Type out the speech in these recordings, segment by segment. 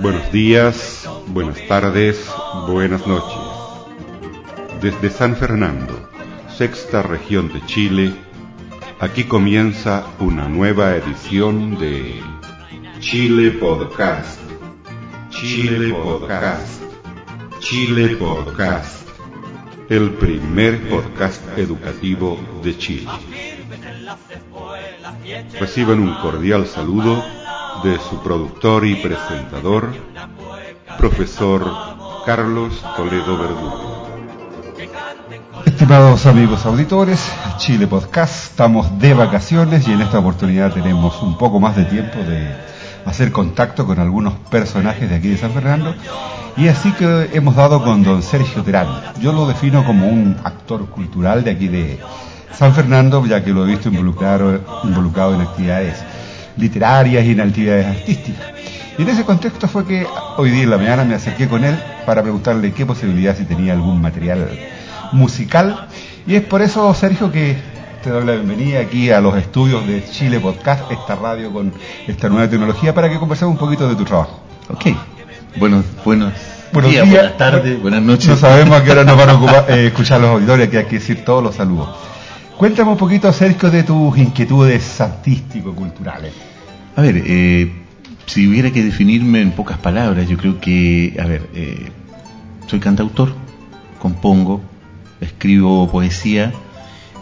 Buenos días, buenas tardes, buenas noches. Desde San Fernando, sexta región de Chile, aquí comienza una nueva edición de Chile Podcast. Chile Podcast. Chile Podcast. El primer podcast educativo de Chile. Reciban un cordial saludo de su productor y presentador, profesor Carlos Toledo Verdugo. Estimados amigos auditores, Chile Podcast, estamos de vacaciones y en esta oportunidad tenemos un poco más de tiempo de hacer contacto con algunos personajes de aquí de San Fernando y así que hemos dado con don Sergio Terán. Yo lo defino como un actor cultural de aquí de San Fernando, ya que lo he visto involucrado, involucrado en actividades literarias y en actividades artísticas. Y en ese contexto fue que hoy día en la mañana me acerqué con él para preguntarle qué posibilidad si tenía algún material musical. Y es por eso, Sergio, que te doy la bienvenida aquí a los estudios de Chile Podcast, esta radio con esta nueva tecnología, para que conversemos un poquito de tu trabajo. Ok. Buenos, buenos, Buenos días, días. buenas tardes, buenas noches. No sabemos a qué hora nos van a ocupar, eh, escuchar los auditores, que hay que decir todos los saludos. Cuéntame un poquito, Sergio, de tus inquietudes artístico-culturales. A ver, eh, si hubiera que definirme en pocas palabras, yo creo que, a ver, eh, soy cantautor, compongo, escribo poesía,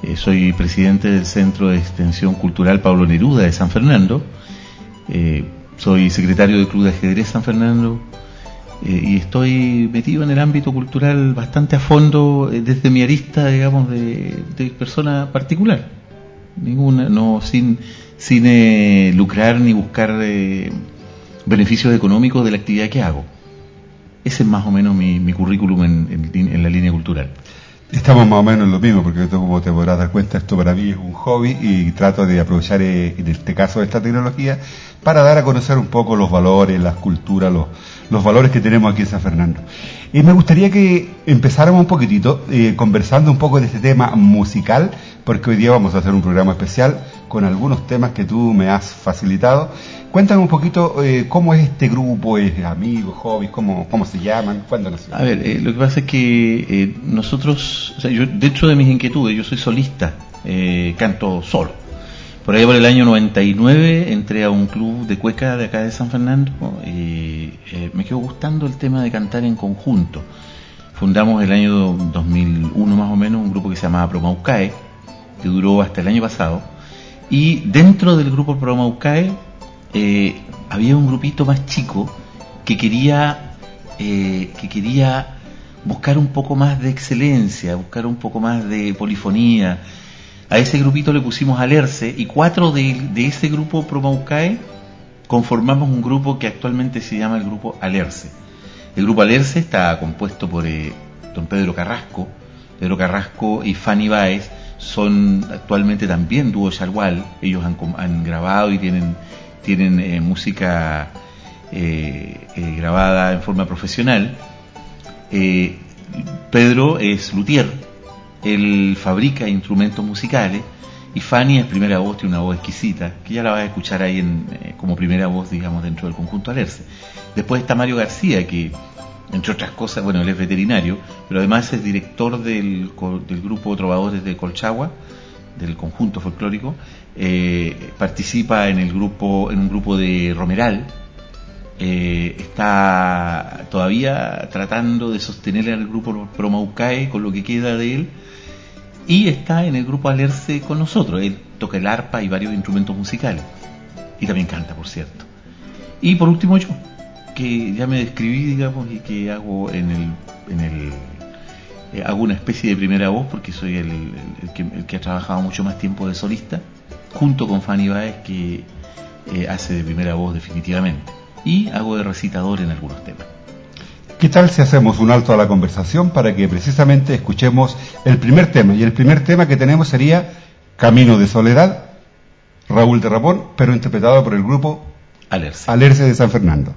eh, soy presidente del Centro de Extensión Cultural Pablo Neruda de San Fernando, soy secretario del Club de Ajedrez San Fernando y estoy metido en el ámbito cultural bastante a fondo eh, desde mi arista, digamos, de, persona particular. Ninguna, no, sin, sin eh, lucrar ni buscar eh, beneficios económicos de la actividad que hago. Ese es más o menos mi, currículum en, en- en la línea cultural. Estamos más o menos en lo mismo, porque esto, como te podrás dar cuenta, esto para mí es un hobby y trato de aprovechar, eh, en este caso, esta tecnología para dar a conocer un poco los valores, las culturas, los, los valores que tenemos aquí en San Fernando. Y me gustaría que empezáramos un poquitito eh, conversando un poco de este tema musical, porque hoy día vamos a hacer un programa especial con algunos temas que tú me has facilitado. Cuéntame un poquito eh, cómo es este grupo, es amigos, hobbies, cómo, cómo se llaman, cuándo nació. A ver, eh, lo que pasa es que eh, nosotros, o sea, yo, dentro de mis inquietudes, yo soy solista, canto solo. Por ahí por el año 99 entré a un club de cueca de acá de San Fernando y eh, me quedó gustando el tema de cantar en conjunto. Fundamos el año 2001 más o menos un grupo que se llamaba Promaucae, que duró hasta el año pasado. Y dentro del grupo Promaucae eh, había un grupito más chico que quería, eh, que quería buscar un poco más de excelencia, buscar un poco más de polifonía. A ese grupito le pusimos Alerce y cuatro de, ese grupo Promaucae conformamos un grupo que actualmente se llama el grupo Alerce. El grupo Alerce está compuesto por eh, don Pedro Carrasco. Pedro Carrasco y Fanny Baez son actualmente también dúo Chargual. Ellos han, grabado y tienen, tienen eh, música eh, eh, grabada en forma profesional. Pedro es luthier, él fabrica instrumentos musicales y Fanny es primera voz, tiene una voz exquisita, que ya la vas a escuchar ahí en, eh, como primera voz, digamos, dentro del conjunto Alerce. Después está Mario García, que entre otras cosas, bueno, él es veterinario, pero además es director del, del grupo Trovadores de Colchagua, del conjunto folclórico, eh, participa en el grupo, en un grupo de Romeral, eh, está todavía tratando de sostener al grupo Promaucae con lo que queda de él y está en el grupo Alerce con nosotros. Él toca el arpa y varios instrumentos musicales y también canta, por cierto. Y por último yo, que ya me describí, digamos, y que hago en el, en el eh, hago una especie de primera voz porque soy el, el- que, el que ha trabajado mucho más tiempo de solista, junto con Fanny Baez que eh, hace de primera voz definitivamente. Y hago de recitador en algunos temas. ¿Qué tal si hacemos un alto a la conversación para que precisamente escuchemos el primer tema? Y el primer tema que tenemos sería Camino de Soledad, Raúl de Ramón, pero interpretado por el grupo Alerce. Alerce de San Fernando.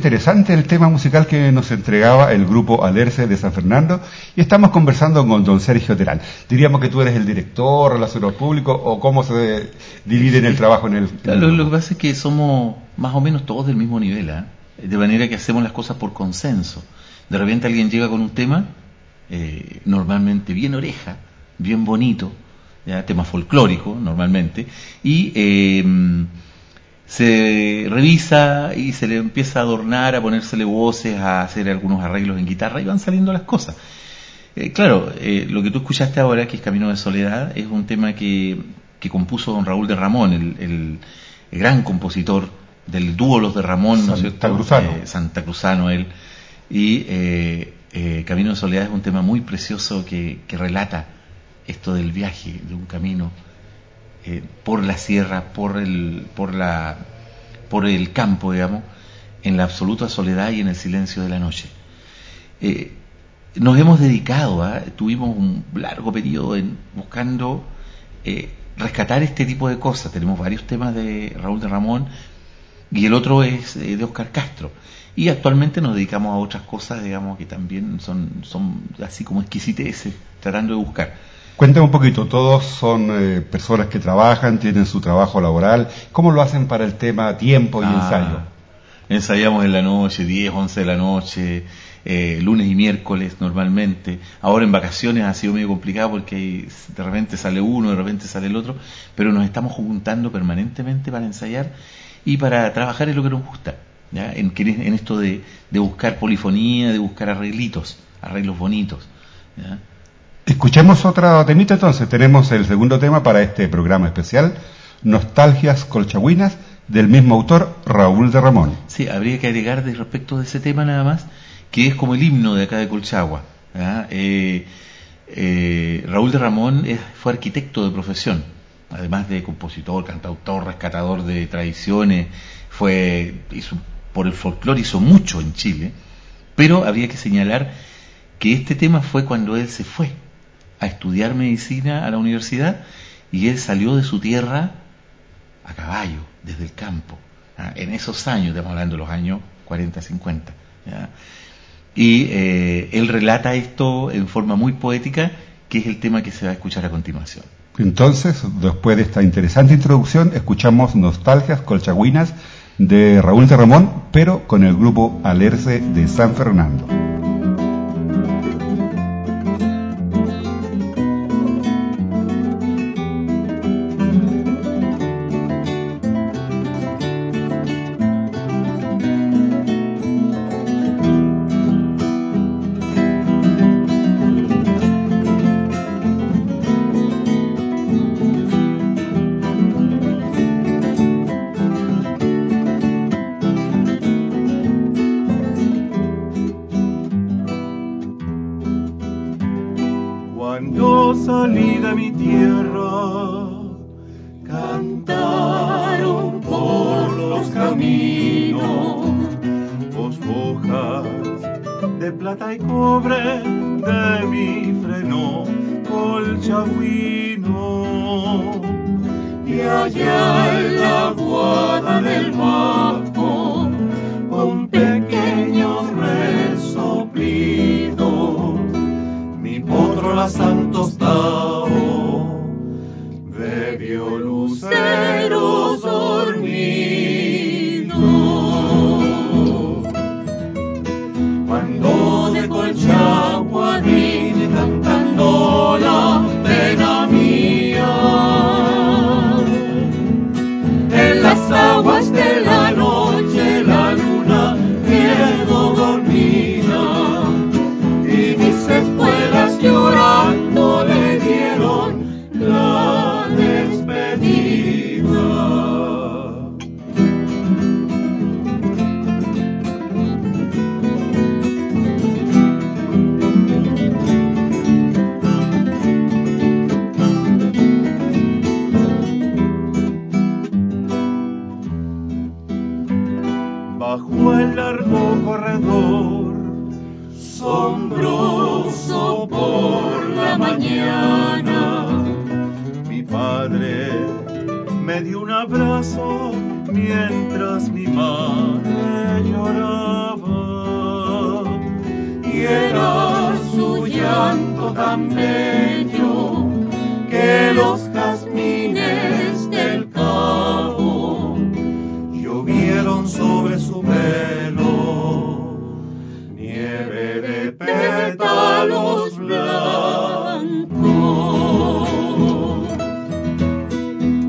Interesante el tema musical que nos entregaba el grupo Alerce de San Fernando y estamos conversando con don Sergio Terán. Diríamos que tú eres el director, relacionador público o cómo se divide en el trabajo en el... en el lo, que pasa es que somos más o menos todos del mismo nivel, ¿ah? de manera que hacemos las cosas por consenso. De repente alguien llega con un tema, eh, normalmente bien oreja, bien bonito, ¿ya? tema folclórico normalmente, y eh, se revisa y se le empieza a adornar, a ponérsele voces, a hacer algunos arreglos en guitarra y van saliendo las cosas. Eh, claro, eh, lo que tú escuchaste ahora, que es Camino de Soledad, es un tema que, que compuso don Raúl de Ramón, el, el- el gran compositor del dúo Los de Ramón, ¿no? Santacruzano. Eh, Santacruzano él. Y eh, Camino de Soledad es un tema muy precioso que, que relata esto del viaje, de un camino eh, por la sierra, por el, por la, por el campo, digamos, en la absoluta soledad y en el silencio de la noche. Eh, nos hemos dedicado, ¿ah? tuvimos un largo periodo en buscando eh, rescatar este tipo de cosas. Tenemos varios temas de Raúl de Ramón y el otro es eh, de Oscar Castro. Y actualmente nos dedicamos a otras cosas, digamos, que también son, son así como exquisiteces, tratando de buscar. Cuéntame un poquito, todos son eh, personas que trabajan, tienen su trabajo laboral. ¿Cómo lo hacen para el tema tiempo y Ah, ensayo? Ensayamos en la noche, 10, 11 de la noche, eh, lunes y miércoles normalmente. Ahora en vacaciones ha sido medio complicado porque de repente sale uno, de repente sale el otro, pero nos estamos juntando permanentemente para ensayar y para trabajar en lo que nos gusta. ¿ya? En, en esto de, de buscar polifonía, de buscar arreglitos, arreglos bonitos. ¿ya? Escuchemos otra temita entonces. Tenemos el segundo tema para este programa especial, Nostalgias Colchagüinas, del mismo autor, Raúl de Ramón. Sí, habría que agregar de respecto de ese tema nada más, que es como el himno de acá de Colchagua. ¿ya? Eh, eh, Raúl de Ramón es- fue arquitecto de profesión, además de compositor, cantautor, rescatador de tradiciones, fue hizo, por el folclore hizo mucho en Chile, pero habría que señalar que este tema fue cuando él se fue a estudiar medicina a la universidad y él salió de su tierra a caballo, desde el campo, en esos años, estamos hablando de los años 40, 50. ¿ya? Y eh, él relata esto en forma muy poética, que es el tema que se va a escuchar a continuación. Entonces, después de esta interesante introducción, escuchamos Nostalgias Colchagüinas de Raúl de Ramón, pero con el grupo Alerce de San Fernando. Cuando salí de mi tierra, cantaron por los caminos, hojas de plata y cobre de mi freno colchagüino. Y allá en la guada del bajo, santos dao, bebió luceros dormidos. Cuando de Colchagua vine cantando la pena mía, en las aguas bajo el largo corredor, sombroso por la mañana. Mi padre me dio un abrazo mientras mi madre lloraba. Y era su llanto tan bello que los sobre su pelo, nieve de pétalos blancos.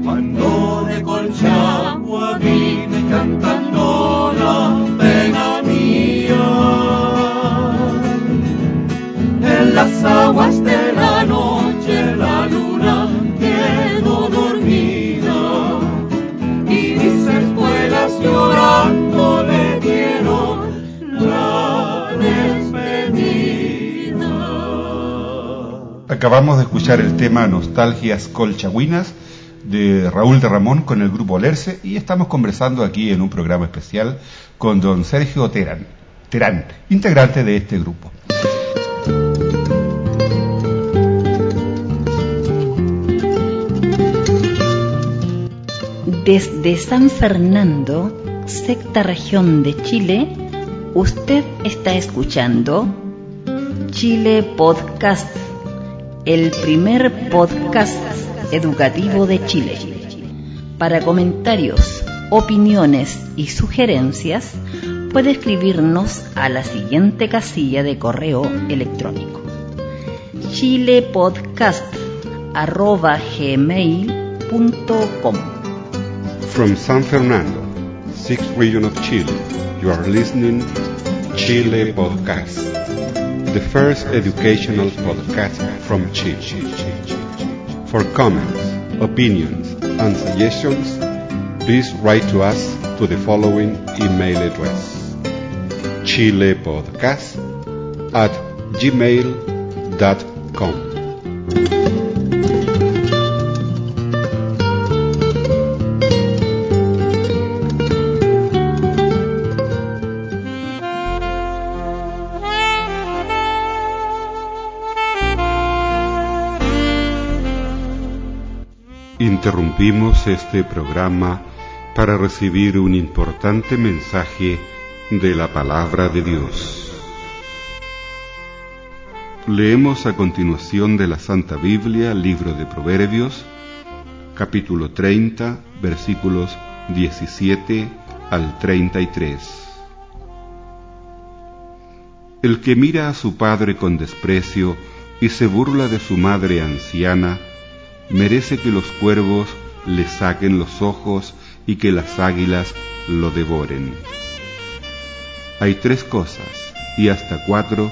Cuando de Colchagua vine cantando la pena mía, en las aguas de Acabamos de escuchar el tema Nostalgias Colchagüinas de Raúl de Ramón con el grupo Lerce y estamos conversando aquí en un programa especial con don Sergio Terán, Terán integrante de este grupo. Desde San Fernando, sexta región de Chile, usted está escuchando Chile Podcast, el primer podcast educativo de Chile. Para comentarios, opiniones y sugerencias, puede escribirnos a la siguiente casilla de correo electrónico. chilepodcast.gmail.com From San Fernando, sixth region of Chile, you are listening Chile Podcast, the first educational podcast from Chile. For comments, opinions, and suggestions, please write to us to the following email address chilepodcast at gmail.com. Este programa para recibir un importante mensaje de la palabra de Dios. Leemos a continuación de la Santa Biblia, libro de Proverbios, capítulo 30, versículos 17 al 33. El que mira a su padre con desprecio y se burla de su madre anciana, merece que los cuervos le saquen los ojos y que las águilas lo devoren. Hay tres cosas, y hasta cuatro,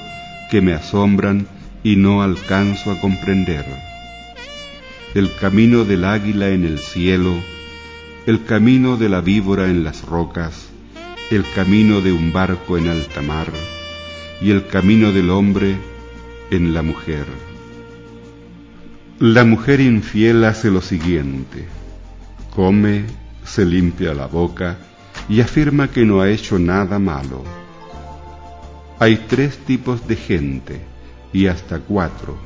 que me asombran y no alcanzo a comprender. El camino del águila en el cielo, el camino de la víbora en las rocas, el camino de un barco en alta mar, y el camino del hombre en la mujer. La mujer infiel hace lo siguiente. Come, se limpia la boca y afirma que no ha hecho nada malo. Hay tres tipos de gente, y hasta cuatro,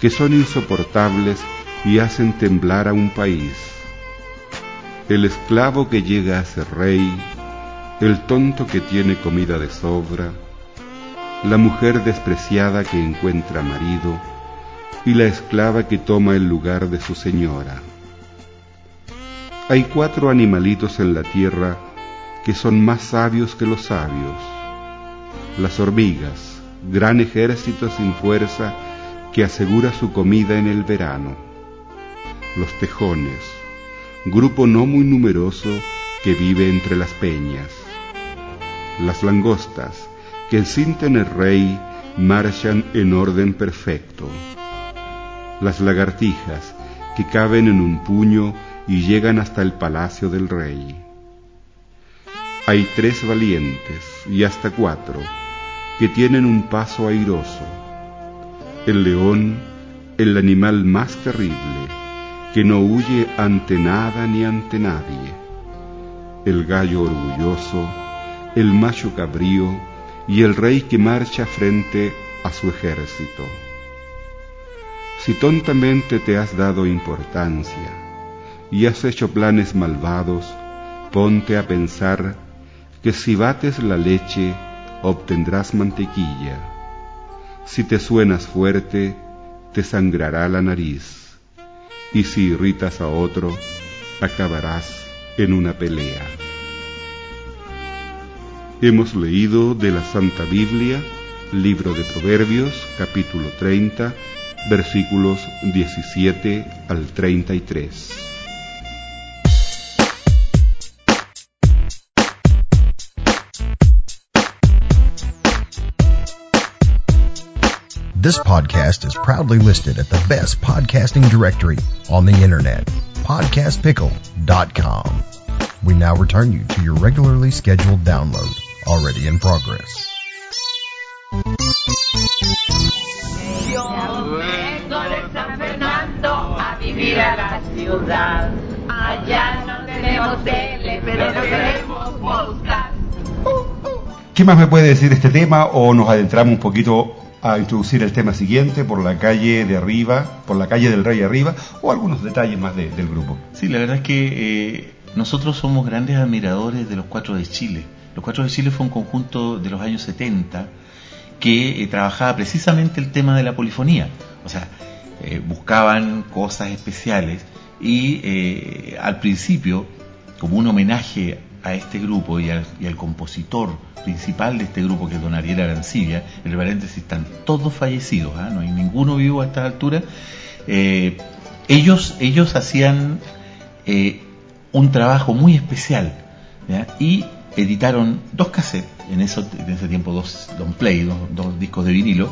que son insoportables y hacen temblar a un país. El esclavo que llega a ser rey, el tonto que tiene comida de sobra, la mujer despreciada que encuentra marido, y la esclava que toma el lugar de su señora. Hay cuatro animalitos en la tierra que son más sabios que los sabios. Las hormigas, gran ejército sin fuerza que asegura su comida en el verano. Los tejones, grupo no muy numeroso que vive entre las peñas. Las langostas, que sin tener rey marchan en orden perfecto las lagartijas que caben en un puño y llegan hasta el palacio del rey. Hay tres valientes y hasta cuatro que tienen un paso airoso. El león, el animal más terrible, que no huye ante nada ni ante nadie. El gallo orgulloso, el macho cabrío y el rey que marcha frente a su ejército. Si tontamente te has dado importancia y has hecho planes malvados, ponte a pensar que si bates la leche obtendrás mantequilla. Si te suenas fuerte, te sangrará la nariz. Y si irritas a otro, acabarás en una pelea. Hemos leído de la Santa Biblia, libro de Proverbios, capítulo 30, versículos 17 al 33. This podcast is proudly listed at the best podcasting directory on the internet, podcastpickle.com. We now return you to your regularly scheduled download, already in progress. Vengo. ¿Qué más me puede decir este tema o nos adentramos un poquito a introducir el tema siguiente por la calle de arriba, por la calle del Rey arriba o algunos detalles más de- del grupo? Sí, la verdad es que eh, nosotros somos grandes admiradores de los Cuatro de Chile. Los Cuatro de Chile fue un conjunto de los años 70 que eh, trabajaba precisamente el tema de la polifonía. O sea, eh, buscaban cosas especiales y al principio, como un homenaje a este grupo y al, compositor principal de este grupo, que es don Ariel Arancibia, en paréntesis están todos fallecidos, ¿ah? no hay ninguno vivo a esta altura, eh, ellos, ellos hacían eh, un trabajo muy especial y editaron dos cassettes, en, eso, en ese tiempo dos, dos play, dos, discos de vinilo,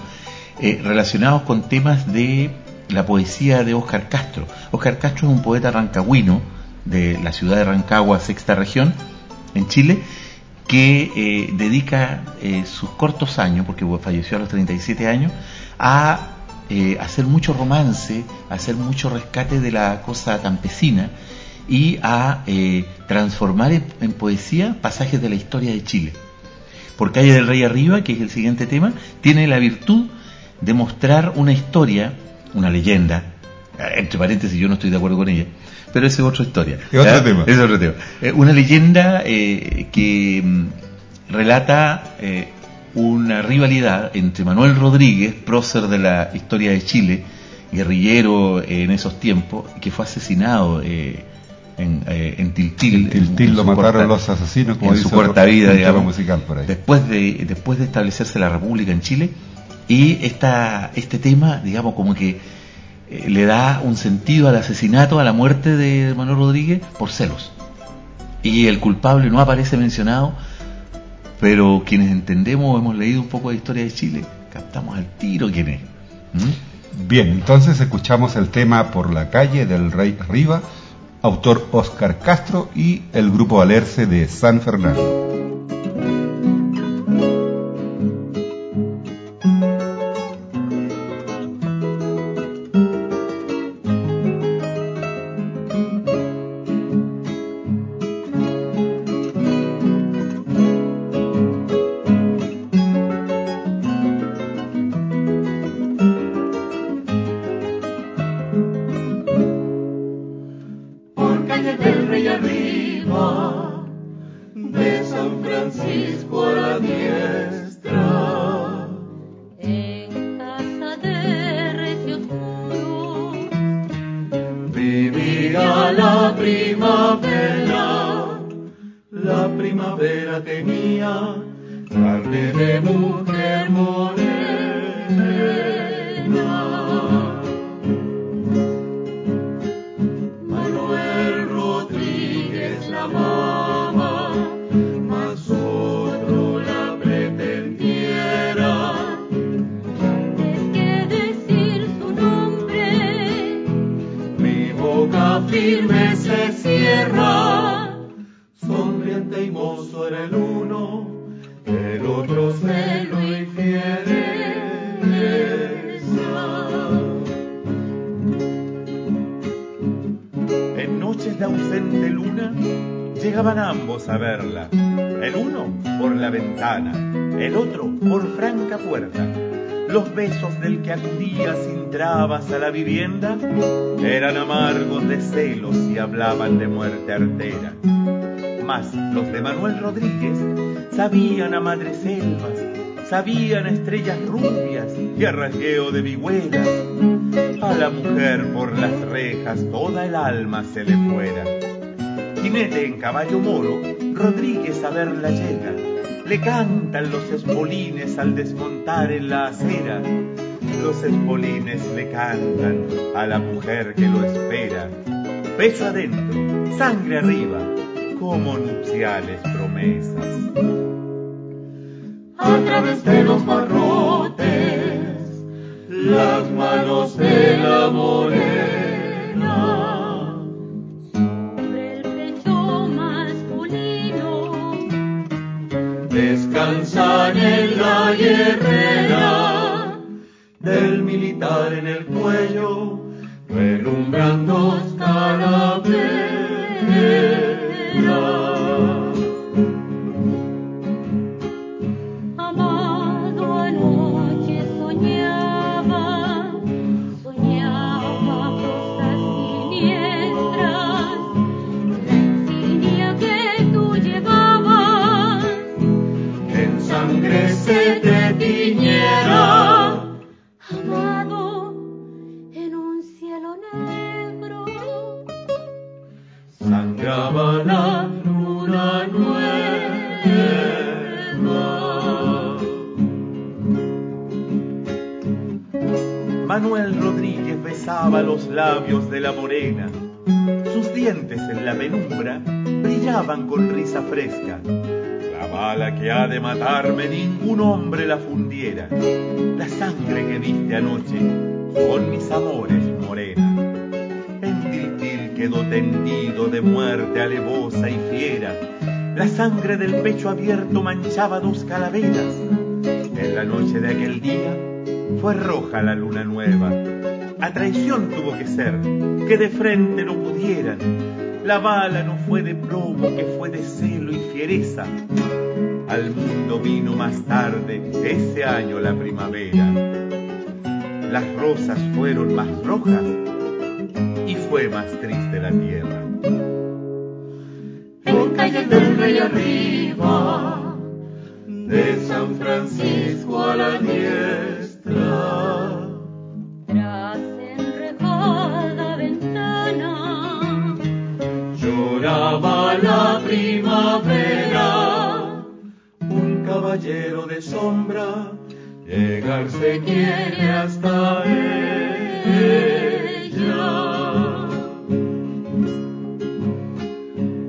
eh, relacionados con temas de la poesía de Óscar Castro. Óscar Castro es un poeta rancagüino de la ciudad de Rancagua, sexta región, en Chile, que eh, dedica eh, sus cortos años, porque falleció a los 37 años, a eh, hacer mucho romance, a hacer mucho rescate de la cosa campesina y a eh, transformar en, en poesía pasajes de la historia de Chile. Por Calle del Rey Arriba, que es el siguiente tema, tiene la virtud de mostrar una historia, una leyenda, entre paréntesis yo no estoy de acuerdo con ella, pero esa es otra historia. Es otro tema. Es otro tema. Eh, una leyenda eh, que mm, relata eh, una rivalidad entre Manuel Rodríguez, prócer de la historia de Chile, guerrillero eh, en esos tiempos, que fue asesinado eh, en, eh, en Tiltil. En Tiltil en lo mataron corta- los asesinos, como en dice su corta vida, digamos, musical por ahí. después de después de establecerse la República en Chile y esta este tema, digamos, como que eh, le da un sentido al asesinato, a la muerte de Manuel Rodríguez por celos. Y el culpable no aparece mencionado, pero quienes entendemos, hemos leído un poco de historia de Chile, captamos al tiro quién es. ¿Mm? Bien, entonces escuchamos el tema Por la calle del Rey Arriba, autor Oscar Castro y el grupo Alerce de San Fernando. Llegaban ambos a verla, el uno por la ventana, el otro por franca puerta. Los besos del que acudía sin trabas a la vivienda eran amargos de celos y hablaban de muerte artera. Mas los de Manuel Rodríguez sabían a madreselvas, sabían a estrellas rubias y a rasgueo de vihuelas. A la mujer por las rejas toda el alma se le fuera. Jinete en caballo moro, Rodríguez a verla llega. Le cantan los espolines al desmontar en la acera. Los espolines le cantan a la mujer que lo espera. Beso adentro, sangre arriba, como nupciales promesas. A través de los barrotes, las manos de la morena. La hierrera del militar en el cuello, relumbran dos. Matarme ningún hombre la fundiera. La sangre que diste anoche son mis amores, morena. En Tiltil quedó tendido de muerte alevosa y fiera. La sangre del pecho abierto manchaba dos calaveras. En la noche de aquel día fue roja la luna nueva. A traición tuvo que ser, que de frente no pudieran. La bala no fue de plomo, que fue de celo y fiereza. Al mundo vino más tarde ese año la primavera. Las rosas fueron más rojas y fue más triste la tierra. En del arriba, de San Francisco a la 10 de sombra, llegarse quiere hasta ella.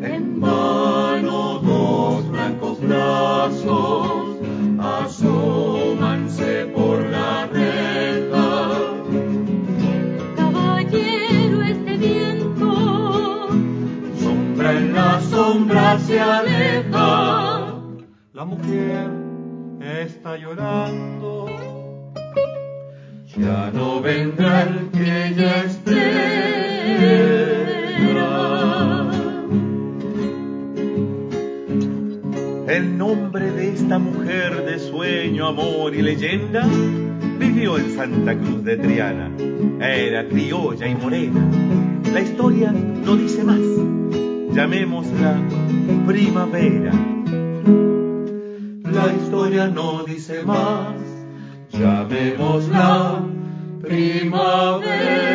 En vano dos blancos brazos asómanse por la reja. caballero este viento, sombra en la sombra se aleja. La mujer está llorando. Ya no vendrá el que ella espera. El nombre de esta mujer de sueño, amor y leyenda vivió en Santa Cruz de Triana. Era criolla y morena. La historia no dice más. Llamémosla primavera la historia no dice más, llamémosla primavera.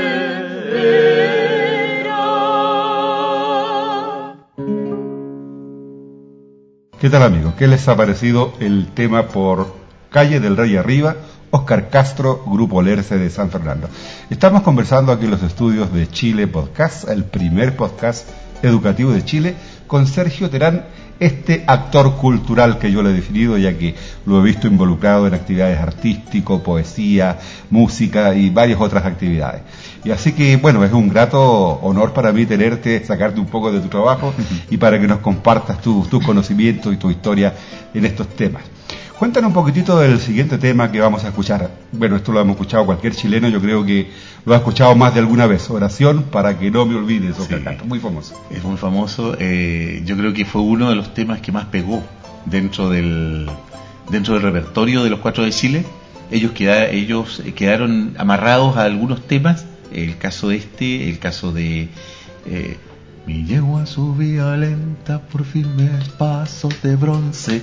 ¿Qué tal amigos? ¿Qué les ha parecido el tema por Calle del Rey Arriba? Oscar Castro, Grupo Lerce de San Fernando. Estamos conversando aquí en los estudios de Chile Podcast, el primer podcast educativo de Chile, con Sergio Terán este actor cultural que yo le he definido, ya que lo he visto involucrado en actividades artísticas, poesía, música y varias otras actividades. Y así que, bueno, es un grato honor para mí tenerte, sacarte un poco de tu trabajo y para que nos compartas tus conocimientos y tu historia en estos temas. Cuéntanos un poquitito del siguiente tema que vamos a escuchar. Bueno, esto lo hemos escuchado cualquier chileno, yo creo que lo ha escuchado más de alguna vez. Oración para que no me olvides, sí. muy famoso. Es muy famoso. Eh, yo creo que fue uno de los temas que más pegó dentro del, dentro del repertorio de los cuatro de Chile. Ellos, queda, ellos quedaron amarrados a algunos temas. El caso este, el caso de... Eh, mi yegua subía lenta por firmes pasos de bronce.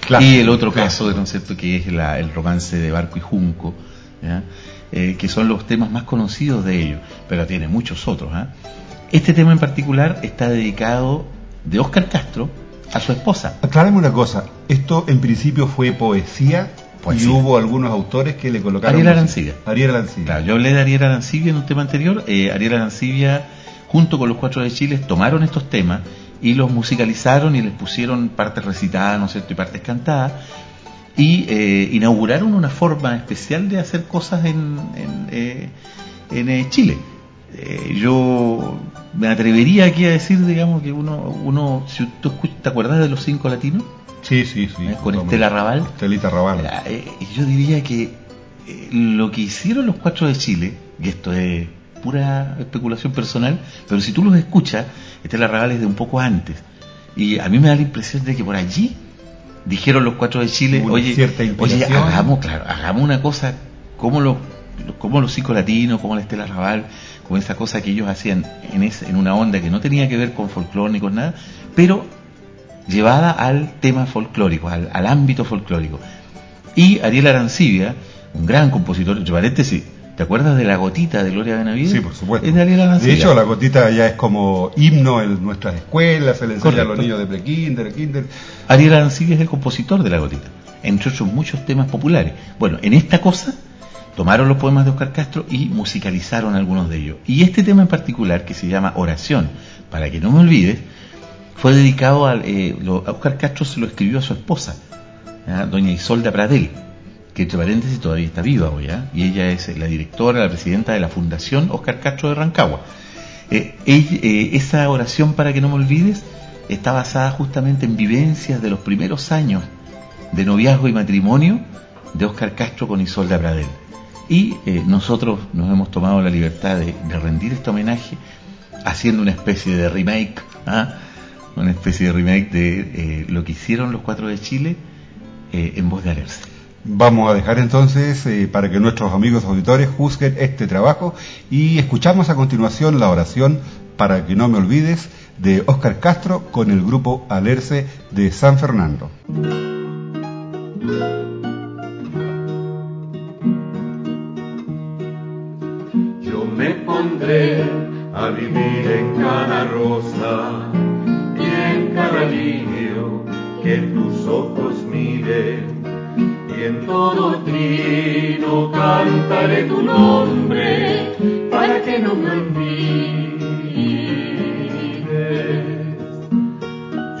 Claro, y el otro caso, ¿no es cierto?, que es la, el romance de Barco y Junco, eh, que son los temas más conocidos de ellos, pero tiene muchos otros. ¿eh? Este tema en particular está dedicado de Oscar Castro a su esposa. Aclárame una cosa, esto en principio fue poesía, y hubo algunos autores que le colocaron... Ariel Arancibia. Ariel Arancibia. Claro, yo hablé de Ariel Arancibia en un tema anterior. Eh, Ariel Arancibia, junto con los Cuatro de Chile, tomaron estos temas y los musicalizaron y les pusieron partes recitadas, ¿no es cierto?, y partes cantadas, y eh, inauguraron una forma especial de hacer cosas en, en, eh, en eh, Chile. Eh, yo me atrevería aquí a decir, digamos, que uno, uno si tú te acuerdas de los cinco latinos, sí, sí, sí, con Estela Raval, Estelita Raval, yo diría que lo que hicieron los cuatro de Chile, y esto es pura especulación personal, pero si tú los escuchas, Estela Raval es de un poco antes. Y a mí me da la impresión de que por allí dijeron los cuatro de Chile, oye, oye, hagamos, claro, hagamos una cosa como los, como los cinco latinos, como la Estela Raval, como esa cosa que ellos hacían en, ese, en una onda que no tenía que ver con folclore ni con nada, pero llevada al tema folclórico, al, al ámbito folclórico. Y Ariel Arancibia, un gran compositor, entre paréntesis, ¿Te acuerdas de la gotita de Gloria Benavides? Sí, por supuesto. Es de. De hecho, la gotita ya es como himno en nuestras escuelas, se le enseña Correcto. a los niños de prekinder, kinder. Ariel Arancibia es el compositor de la gotita, entre otros muchos temas populares. Bueno, en esta cosa tomaron los poemas de Oscar Castro y musicalizaron algunos de ellos. Y este tema en particular, que se llama Oración, para que no me olvides, fue dedicado a... Eh, lo, a Oscar Castro se lo escribió a su esposa, doña Isolda Pradel que entre paréntesis todavía está viva hoy, ¿eh? y ella es la directora, la presidenta de la Fundación Oscar Castro de Rancagua. Eh, eh, esa oración para que no me olvides está basada justamente en vivencias de los primeros años de noviazgo y matrimonio de Oscar Castro con Isolda Pradel. Y eh, nosotros nos hemos tomado la libertad de, de, rendir este homenaje haciendo una especie de remake, ¿ah? una especie de remake de eh, lo que hicieron los cuatro de Chile en voz de Alerce. Vamos a dejar entonces eh, para que nuestros amigos auditores juzguen este trabajo y escuchamos a continuación la oración para que no me olvides de Oscar Castro con el grupo Alerce de San Fernando. Yo me pondré a vivir en cada rosa y en cada lirio que tus ojos miren en todo trino cantaré tu nombre para que no me olvides.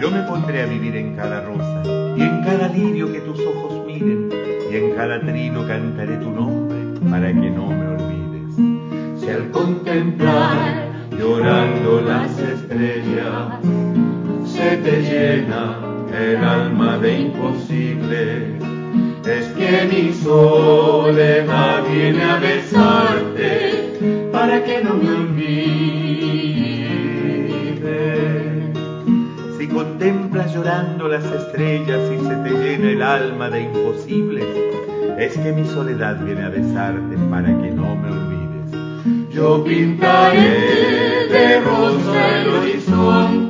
Yo me pondré a vivir en cada rosa y en cada lirio que tus ojos miren y en cada trino cantaré tu nombre para que no me olvides. Si al contemplar llorando las estrellas se te llena el alma de imposible es que mi soledad viene a besarte para que no me olvides. Si contemplas llorando las estrellas y se te llena el alma de imposibles, es que mi soledad viene a besarte para que no me olvides. Yo pintaré de rosa el horizonte,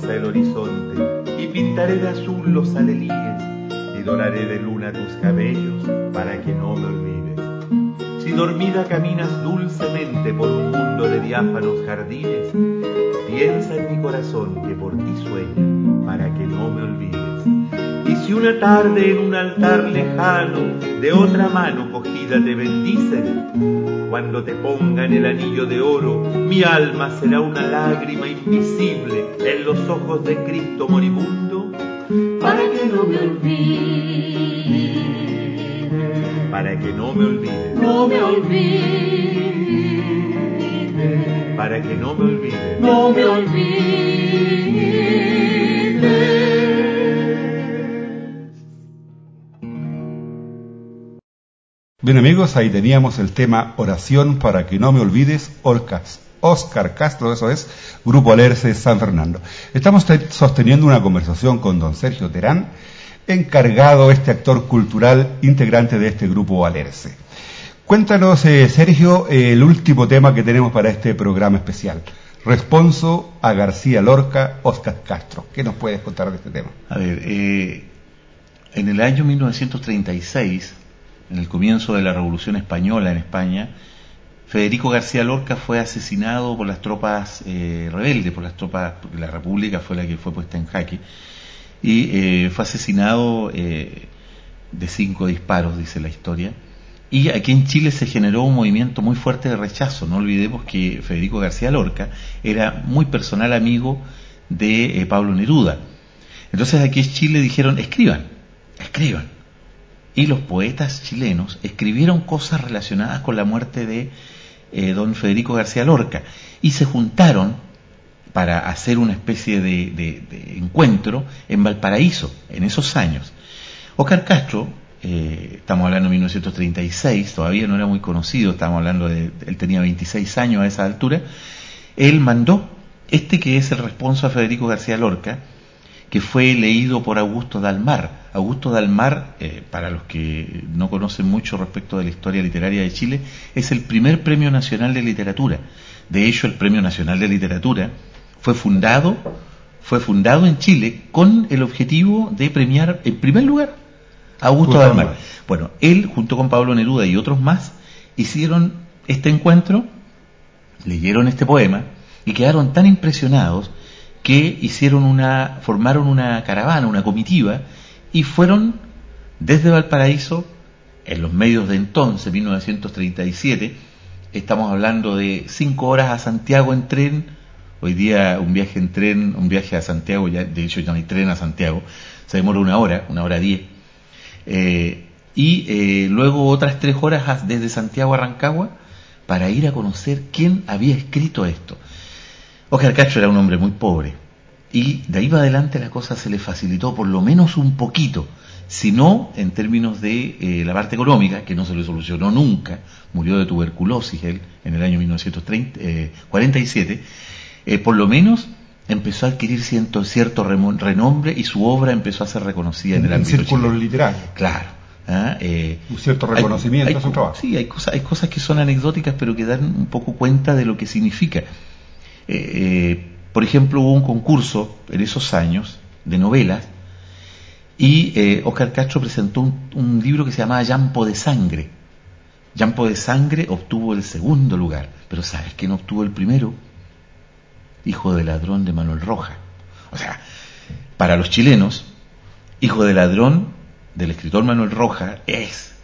rosa el horizonte y pintaré de azul los alelíes y doraré de luna tus cabellos para que no me olvides. Si dormida caminas dulcemente por un mundo de diáfanos jardines, piensa en mi corazón que por ti sueña para que no me olvides. Y si una tarde en un altar lejano de otra mano cogida te bendicen, cuando te pongan el anillo de oro, mi alma será una lágrima invisible en los ojos de Cristo moribundo, para que no me olvide, para que no me olvides, no me olvide, para que no me olvides. no me olvide. Bien amigos, ahí teníamos el tema Oración para que no me olvides, Orcas. Oscar Castro, eso es, Grupo Alerce San Fernando. Estamos te- sosteniendo una conversación con don Sergio Terán, encargado, este actor cultural, integrante de este Grupo Alerce. Cuéntanos, eh, Sergio, el último tema que tenemos para este programa especial. Responso a García Lorca, Oscar Castro. ¿Qué nos puedes contar de este tema? A ver, eh, en el año 1936, en el comienzo de la Revolución Española en España, Federico García Lorca fue asesinado por las tropas eh, rebeldes, por las tropas, porque la República fue la que fue puesta en jaque, y eh, fue asesinado eh, de cinco disparos, dice la historia. Y aquí en Chile se generó un movimiento muy fuerte de rechazo. No olvidemos que Federico García Lorca era muy personal amigo de eh, Pablo Neruda. Entonces aquí en Chile dijeron, escriban, escriban. Y los poetas chilenos escribieron cosas relacionadas con la muerte de eh, don Federico García Lorca y se juntaron para hacer una especie de, de- encuentro en Valparaíso en esos años. Oscar Castro, eh, estamos hablando de 1936, todavía no era muy conocido, estamos hablando de, él tenía 26 años a esa altura, él mandó este que es el responso a Federico García Lorca, que fue leído por Augusto Dalmar. Augusto Dalmar, eh, para los que no conocen mucho respecto de la historia literaria de Chile, es el primer premio nacional de literatura. De hecho, el Premio Nacional de Literatura fue fundado, fue fundado en Chile con el objetivo de premiar, en primer lugar, a Augusto. Dalmar. Bueno, él, junto con Pablo Neruda y otros más, hicieron este encuentro, leyeron este poema y quedaron tan impresionados que hicieron una, formaron una caravana, una comitiva, y fueron desde Valparaíso, en los medios de entonces, 1937, estamos hablando de cinco horas a Santiago en tren, hoy día un viaje en tren, un viaje a Santiago, ya, de hecho ya no hay tren a Santiago, se demora una hora, una hora diez, eh, y eh, luego otras tres horas desde Santiago a Rancagua para ir a conocer quién había escrito esto. Oscar Castro era un hombre muy pobre y de ahí para adelante la cosa se le facilitó por lo menos un poquito, si no en términos de eh, la parte económica, que no se le solucionó nunca, murió de tuberculosis él en el año 1947, eh, por lo menos empezó a adquirir cierto, cierto renombre y su obra empezó a ser reconocida en, el En ámbito círculos chileno. literarios. Claro. ¿ah? Eh, Un cierto hay- reconocimiento hay- a su trabajo. Sí, hay cosas, hay cosas que son anecdóticas, pero que dan un poco cuenta de lo que significa. Eh, eh, por ejemplo, hubo un concurso en esos años de novelas y eh, Oscar Castro presentó un, un libro que se llamaba Llampo de Sangre. Llampo de Sangre obtuvo el segundo lugar, pero ¿sabes quién obtuvo el primero? Hijo de ladrón de Manuel Roja. O sea, para los chilenos, Hijo de ladrón del escritor Manuel Roja es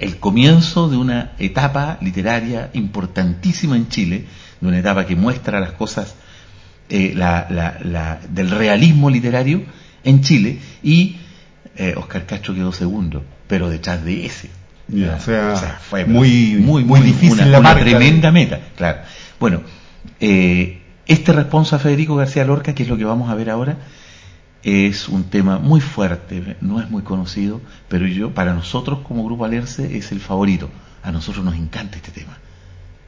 el comienzo de una etapa literaria importantísima en Chile, de una etapa que muestra las cosas eh, la- la- la- del realismo literario en Chile y eh, Oscar Castro quedó segundo, pero detrás de ese. Ya, o sea, fue muy- muy difícil una, la una tremenda meta, claro. Bueno, eh, este responso a Federico García Lorca, que es lo que vamos a ver ahora, es un tema muy fuerte, no es muy conocido, pero yo, para nosotros como Grupo Alerce, es el favorito. A nosotros nos encanta este tema.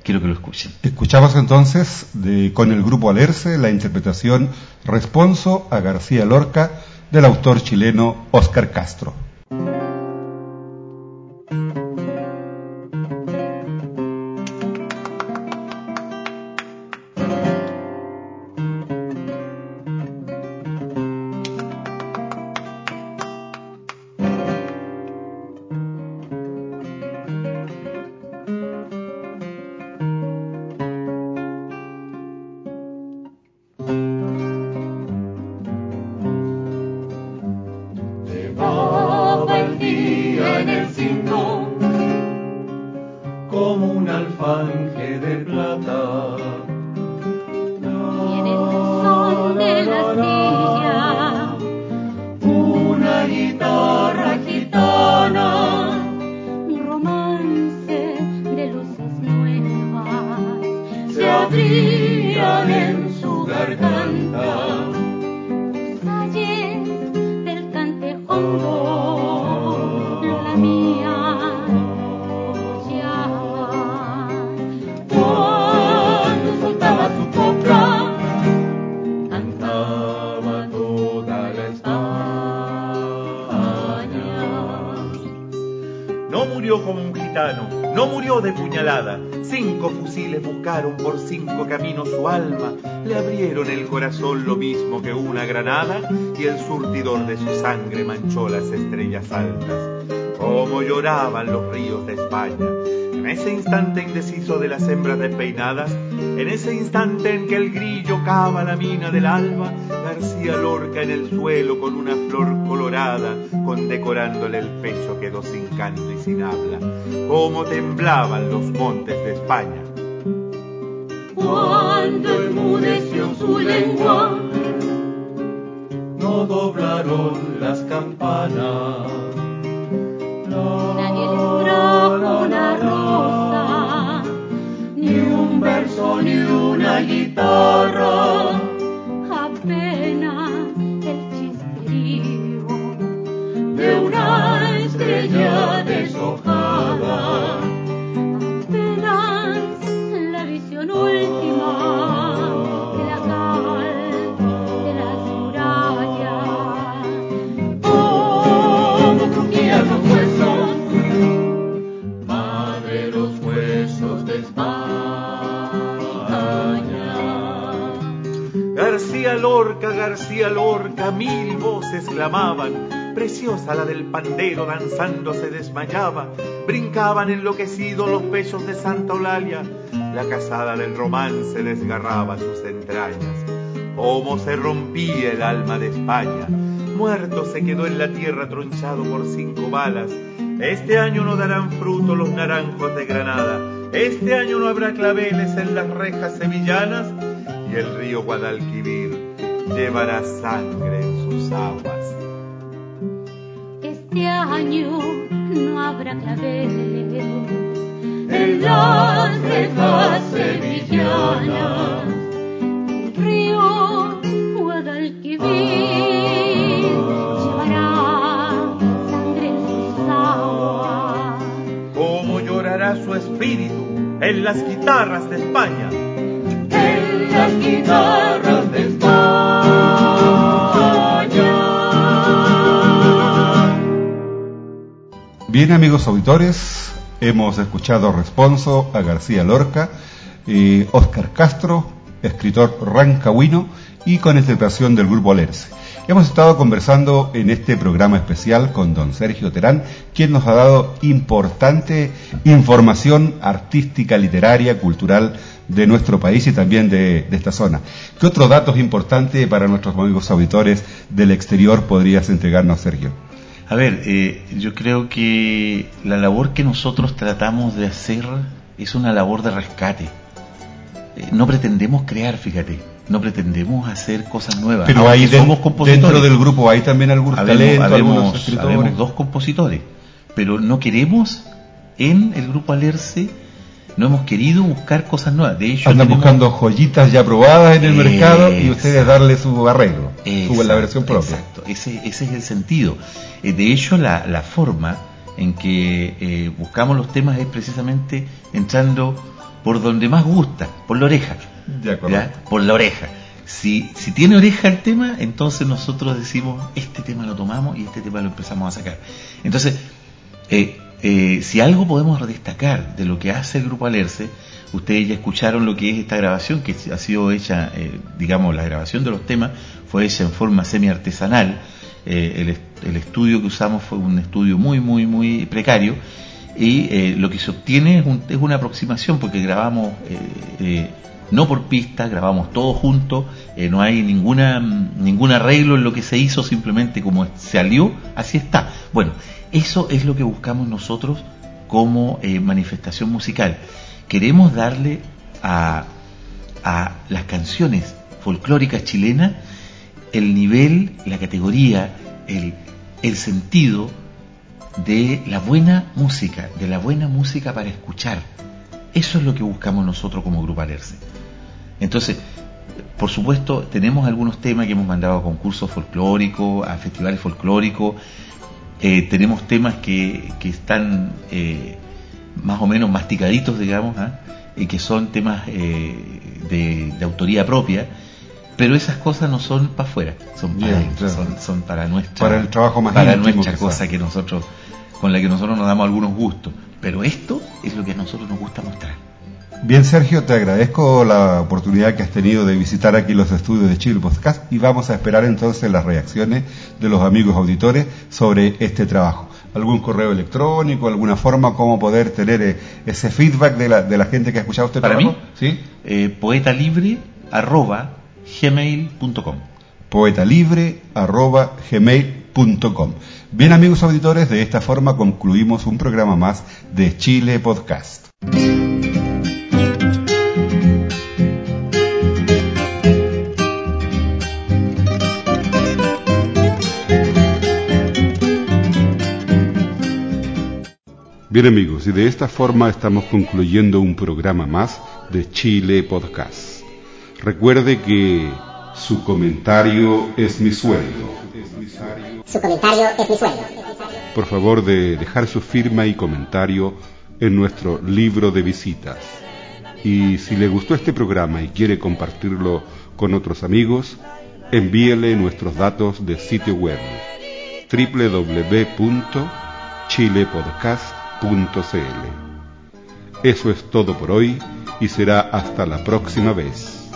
Quiero que lo escuchen. Escuchamos entonces de- con el grupo Alerce la interpretación Responso a García Lorca del autor chileno Oscar Castro. Murió como un gitano, no murió de puñalada. Cinco fusiles buscaron por cinco caminos su alma, le abrieron el corazón lo mismo que una granada y el surtidor de su sangre manchó las estrellas altas. Como lloraban los ríos de España. En ese instante indeciso de las hembras despeinadas, en ese instante en que el grillo cava la mina del alba, García Lorca en el suelo con una flor colorada, condecorándole el pecho quedó sin canto y sin habla. Como temblaban los montes de España. Cuando enmudeció su lengua, No doblaron las campanas. nadie les trajo una rosa, Ni un verso, ni una guitarra. Deshojada. apenas la visión última de la cal de las murallas. Como crujían los huesos, madre los huesos de España. García Lorca, García Lorca, mil voces clamaban. Preciosa la del pandero danzando se desmayaba. Brincaban enloquecidos los pechos de Santa Eulalia. La casada del romance desgarraba sus entrañas. Cómo se rompía el alma de España. Muerto se quedó en la tierra tronchado por cinco balas. Este año no darán fruto los naranjos de Granada. Este año no habrá claveles en las rejas sevillanas. Y el río Guadalquivir llevará sangre en sus aguas. Este año no habrá claveles En las rejas sevillanas. El río Guadalquivir llevará sangre en sus aguas. Cómo llorará su espíritu en las guitarras de España. En las guitarras de España. Bien amigos auditores, hemos escuchado responso a García Lorca, eh, Oscar Castro, escritor rancagüino y con interpretación del grupo Alerce. Hemos estado conversando en este programa especial con don Sergio Terán, quien nos ha dado importante información artística, literaria, cultural de nuestro país y también de, de esta zona. ¿Qué otros datos importantes para nuestros amigos auditores del exterior podrías entregarnos, Sergio? A ver, eh, yo creo que la labor que nosotros tratamos de hacer es una labor de rescate. Eh, no pretendemos crear, fíjate, no pretendemos hacer cosas nuevas. Pero ahí de- somos compositores. dentro del grupo hay también algún Habemos- talento, habemos- algunos escritores. habemos dos compositores, pero no queremos en el grupo Alerce, no hemos querido buscar cosas nuevas. De hecho, Andan tenemos- buscando joyitas ya probadas en el Exacto. mercado y ustedes darle su arreglo, su, la versión propia. Exacto, ese, ese es el sentido. Eh, de hecho, la, la forma en que eh, buscamos los temas es precisamente entrando por donde más gusta, por la oreja. Por la oreja. Si, si tiene oreja el tema, entonces nosotros decimos, este tema lo tomamos y este tema lo empezamos a sacar. Entonces, eh, eh, si algo podemos destacar de lo que hace el Grupo Alerce, ustedes ya escucharon lo que es esta grabación, que ha sido hecha, eh, digamos, la grabación de los temas fue hecha en forma semi-artesanal. Eh, el, est- el estudio que usamos fue un estudio muy, muy, muy precario y eh, lo que se obtiene es, un- es una aproximación porque grabamos no por pista, grabamos todo junto, eh, no hay ninguna ningún arreglo en lo que se hizo, simplemente como salió, así está. Bueno, eso es lo que buscamos nosotros como eh, manifestación musical, queremos darle a, a las canciones folclóricas chilenas el nivel, la categoría, el, el sentido de la buena música, de la buena música para escuchar. Eso es lo que buscamos nosotros como Grupo Alerce. Entonces, por supuesto, tenemos algunos temas que hemos mandado a concursos folclóricos, a festivales folclóricos, eh, tenemos temas que, que están eh, más o menos masticaditos, digamos, ¿ah? y que son temas eh, de, de, autoría propia, pero esas cosas no son para afuera, son para, Bien, claro. son, son para nuestra, Para el trabajo más para íntimo, nuestra quizás. cosa que nosotros, con la que nosotros nos damos algunos gustos. Pero esto es lo que a nosotros nos gusta mostrar. Bien, Sergio, te agradezco la oportunidad que has tenido de visitar aquí los estudios de Chile Podcast y vamos a esperar entonces las reacciones de los amigos auditores sobre este trabajo. ¿Algún correo electrónico, alguna forma como poder tener eh, ese feedback de la, de la gente que ha escuchado este Para trabajo? mí, ¿Sí? eh, poetalibre arroba gmail.com. poetalibre arroba gmail.com. Bien amigos auditores, de esta forma concluimos un programa más de Chile Podcast. Bien amigos, y de esta forma estamos concluyendo un programa más de Chile Podcast. Recuerde que su comentario es mi sueldo. Su comentario es mi sueldo. Por favor de dejar su firma y comentario en nuestro libro de visitas. Y si le gustó este programa y quiere compartirlo con otros amigos, envíele nuestros datos de sitio web Eso es todo por hoy y será hasta la próxima vez.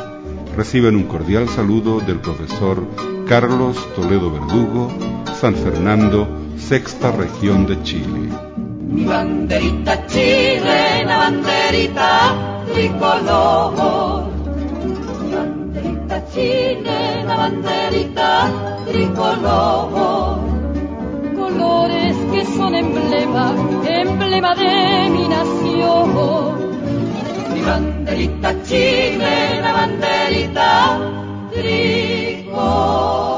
Reciban un cordial saludo del profesor Carlos Toledo Verdugo, San Fernando, sexta región de Chile. Mi banderita chilena, banderita tricolor. Mi banderita chilena, banderita tricolor. Colores son emblema, emblema de mi nación. Mi banderita chilena, banderita tricolor.